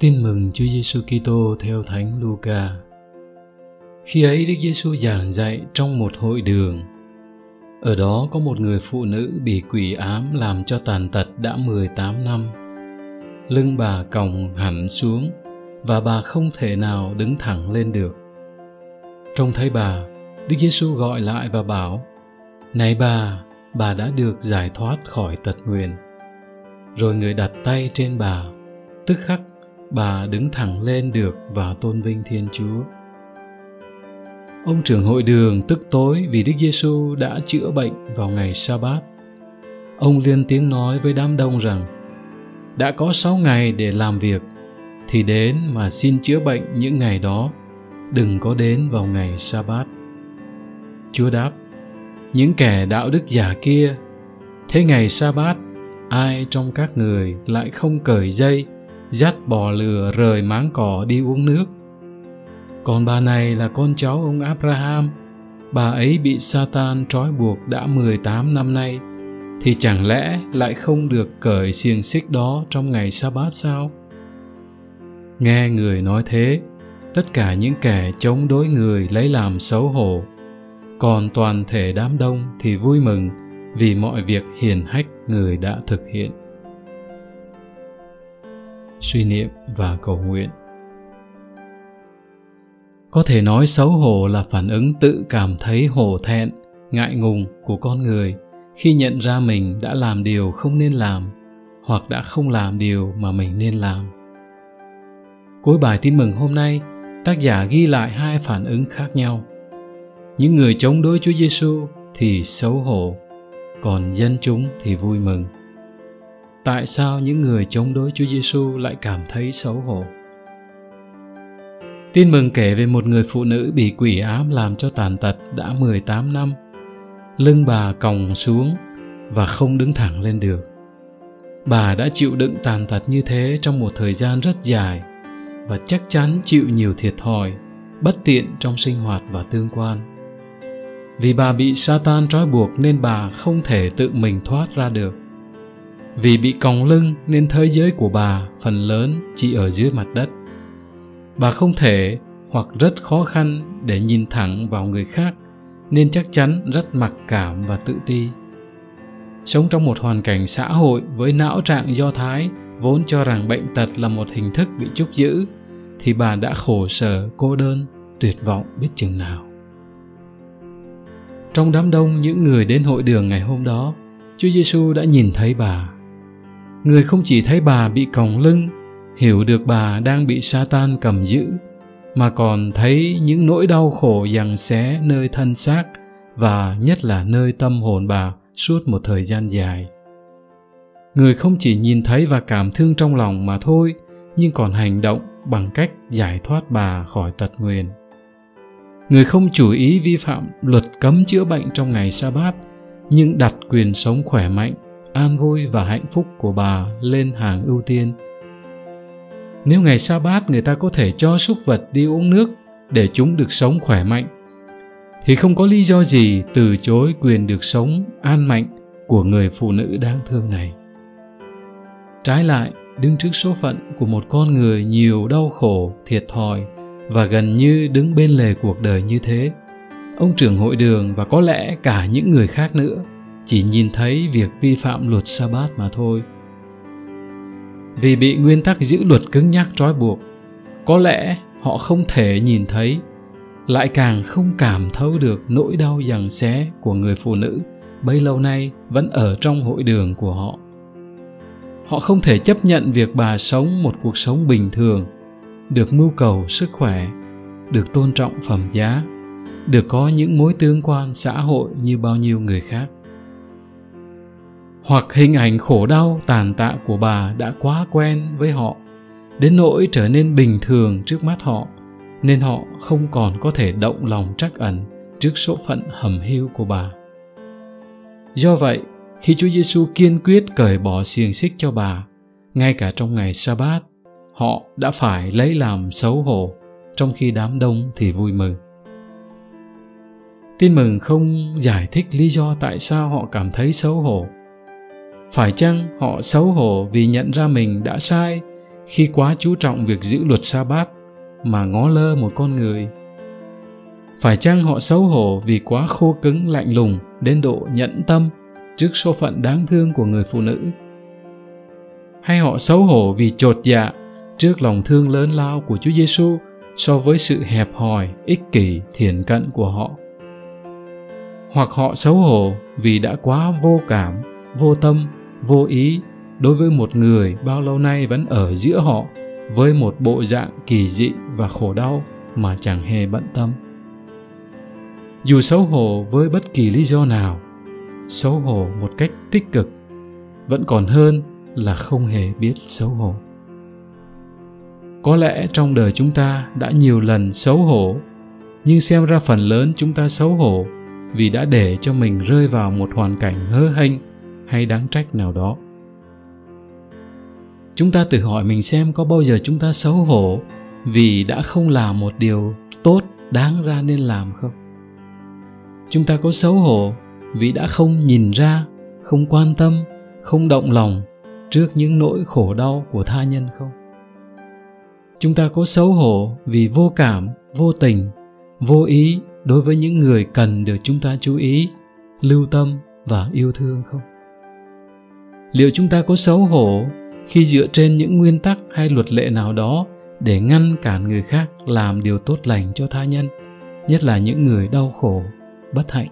Tin mừng Chúa Giêsu Kitô theo Thánh Luca. Khi ấy Đức Giêsu giảng dạy trong một hội đường. Ở đó có một người phụ nữ bị quỷ ám làm cho tàn tật đã 18 năm. Lưng bà còng hẳn xuống và bà không thể nào đứng thẳng lên được. Trông thấy bà, Đức Giêsu gọi lại và bảo: "Này bà, bà đã được giải thoát khỏi tật nguyền." Rồi người đặt tay trên bà, tức khắc bà đứng thẳng lên được và tôn vinh Thiên Chúa. Ông trưởng hội đường tức tối vì Đức Giêsu đã chữa bệnh vào ngày sa-bát. Ông liên tiếng nói với đám đông rằng: đã có sáu ngày để làm việc, thì đến mà xin chữa bệnh những ngày đó, đừng có đến vào ngày sa bát chúa đáp, những kẻ đạo đức giả kia, thế ngày sa bát ai trong các người lại không cởi dây dắt bò lừa rời máng cỏ đi uống nước. Còn bà này là con cháu ông Abraham. Bà ấy bị Satan trói buộc đã 18 năm nay, thì chẳng lẽ lại không được cởi xiềng xích đó trong ngày sa bát sao? Nghe người nói thế, tất cả những kẻ chống đối người lấy làm xấu hổ, còn toàn thể đám đông thì vui mừng vì mọi việc hiền hách người đã thực hiện suy niệm và cầu nguyện. Có thể nói xấu hổ là phản ứng tự cảm thấy hổ thẹn, ngại ngùng của con người khi nhận ra mình đã làm điều không nên làm hoặc đã không làm điều mà mình nên làm. Cuối bài tin mừng hôm nay, tác giả ghi lại hai phản ứng khác nhau. Những người chống đối chúa giêsu thì xấu hổ, còn dân chúng thì vui mừng tại sao những người chống đối chúa giêsu lại cảm thấy xấu hổ? Tin mừng kể về một người phụ nữ bị quỷ ám làm cho tàn tật đã 18 năm, lưng bà còng xuống và không đứng thẳng lên được. Bà đã chịu đựng tàn tật như thế trong một thời gian rất dài và chắc chắn chịu nhiều thiệt thòi, bất tiện trong sinh hoạt và tương quan. Vì bà bị satan trói buộc nên bà không thể tự mình thoát ra được vì bị còng lưng nên thế giới của bà, phần lớn chỉ ở dưới mặt đất. Bà không thể hoặc rất khó khăn để nhìn thẳng vào người khác, nên chắc chắn rất mặc cảm và tự ti. Sống trong một hoàn cảnh xã hội với não trạng do thái, vốn cho rằng bệnh tật là một hình thức bị trúc giữ, thì bà đã khổ sở, cô đơn, tuyệt vọng biết chừng nào. Trong đám đông những người đến hội đường ngày hôm đó, chúa giêsu đã nhìn thấy bà người không chỉ thấy bà bị còng lưng, hiểu được bà đang bị Satan cầm giữ, mà còn thấy những nỗi đau khổ giằng xé nơi thân xác và nhất là nơi tâm hồn bà suốt một thời gian dài. Người không chỉ nhìn thấy và cảm thương trong lòng mà thôi, nhưng còn hành động bằng cách giải thoát bà khỏi tật nguyền. Người không chủ ý vi phạm luật cấm chữa bệnh trong ngày sa bát nhưng đặt quyền sống khỏe mạnh an vui và hạnh phúc của bà lên hàng ưu tiên. Nếu ngày sa bát người ta có thể cho súc vật đi uống nước để chúng được sống khỏe mạnh, thì không có lý do gì từ chối quyền được sống an mạnh của người phụ nữ đáng thương này. Trái lại, đứng trước số phận của một con người nhiều đau khổ, thiệt thòi và gần như đứng bên lề cuộc đời như thế, ông trưởng hội đường và có lẽ cả những người khác nữa chỉ nhìn thấy việc vi phạm luật sa bát mà thôi. Vì bị nguyên tắc giữ luật cứng nhắc trói buộc, có lẽ họ không thể nhìn thấy, lại càng không cảm thấu được nỗi đau giằng xé của người phụ nữ bấy lâu nay vẫn ở trong hội đường của họ. Họ không thể chấp nhận việc bà sống một cuộc sống bình thường, được mưu cầu sức khỏe, được tôn trọng phẩm giá, được có những mối tương quan xã hội như bao nhiêu người khác hoặc hình ảnh khổ đau tàn tạ của bà đã quá quen với họ đến nỗi trở nên bình thường trước mắt họ nên họ không còn có thể động lòng trắc ẩn trước số phận hầm hiu của bà do vậy khi Chúa Giêsu kiên quyết cởi bỏ xiềng xích cho bà, ngay cả trong ngày sa-bát, họ đã phải lấy làm xấu hổ, trong khi đám đông thì vui mừng. Tin mừng không giải thích lý do tại sao họ cảm thấy xấu hổ. Phải chăng họ xấu hổ vì nhận ra mình đã sai khi quá chú trọng việc giữ luật sa bát mà ngó lơ một con người phải chăng họ xấu hổ vì quá khô cứng lạnh lùng đến độ nhẫn tâm trước số phận đáng thương của người phụ nữ hay họ xấu hổ vì chột dạ trước lòng thương lớn lao của Chúa Giêsu so với sự hẹp hòi, ích kỷ, thiển cận của họ. Hoặc họ xấu hổ vì đã quá vô cảm, vô tâm, vô ý đối với một người bao lâu nay vẫn ở giữa họ với một bộ dạng kỳ dị và khổ đau mà chẳng hề bận tâm. Dù xấu hổ với bất kỳ lý do nào, xấu hổ một cách tích cực vẫn còn hơn là không hề biết xấu hổ có lẽ trong đời chúng ta đã nhiều lần xấu hổ nhưng xem ra phần lớn chúng ta xấu hổ vì đã để cho mình rơi vào một hoàn cảnh hớ hênh hay đáng trách nào đó. Chúng ta tự hỏi mình xem có bao giờ chúng ta xấu hổ vì đã không làm một điều tốt đáng ra nên làm không? Chúng ta có xấu hổ vì đã không nhìn ra, không quan tâm, không động lòng trước những nỗi khổ đau của tha nhân không? Chúng ta có xấu hổ vì vô cảm, vô tình, vô ý đối với những người cần được chúng ta chú ý, lưu tâm và yêu thương không? Liệu chúng ta có xấu hổ khi dựa trên những nguyên tắc hay luật lệ nào đó để ngăn cản người khác làm điều tốt lành cho tha nhân, nhất là những người đau khổ, bất hạnh?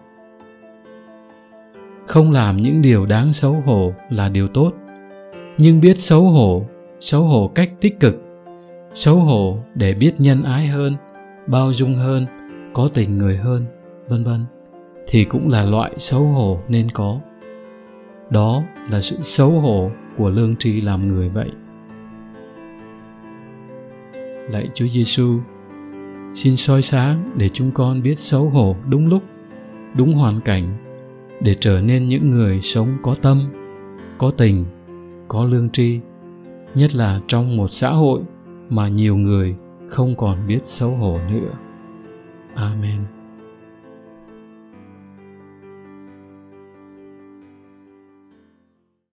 Không làm những điều đáng xấu hổ là điều tốt, nhưng biết xấu hổ xấu hổ cách tích cực, xấu hổ để biết nhân ái hơn, bao dung hơn, có tình người hơn, vân vân, thì cũng là loại xấu hổ nên có đó là sự xấu hổ của lương tri làm người vậy. Lạy chúa giêsu xin soi sáng để chúng con biết xấu hổ đúng lúc, đúng hoàn cảnh, để trở nên những người sống có tâm, có tình, có lương tri, nhất là trong một xã hội mà nhiều người không còn biết xấu hổ nữa. Amen.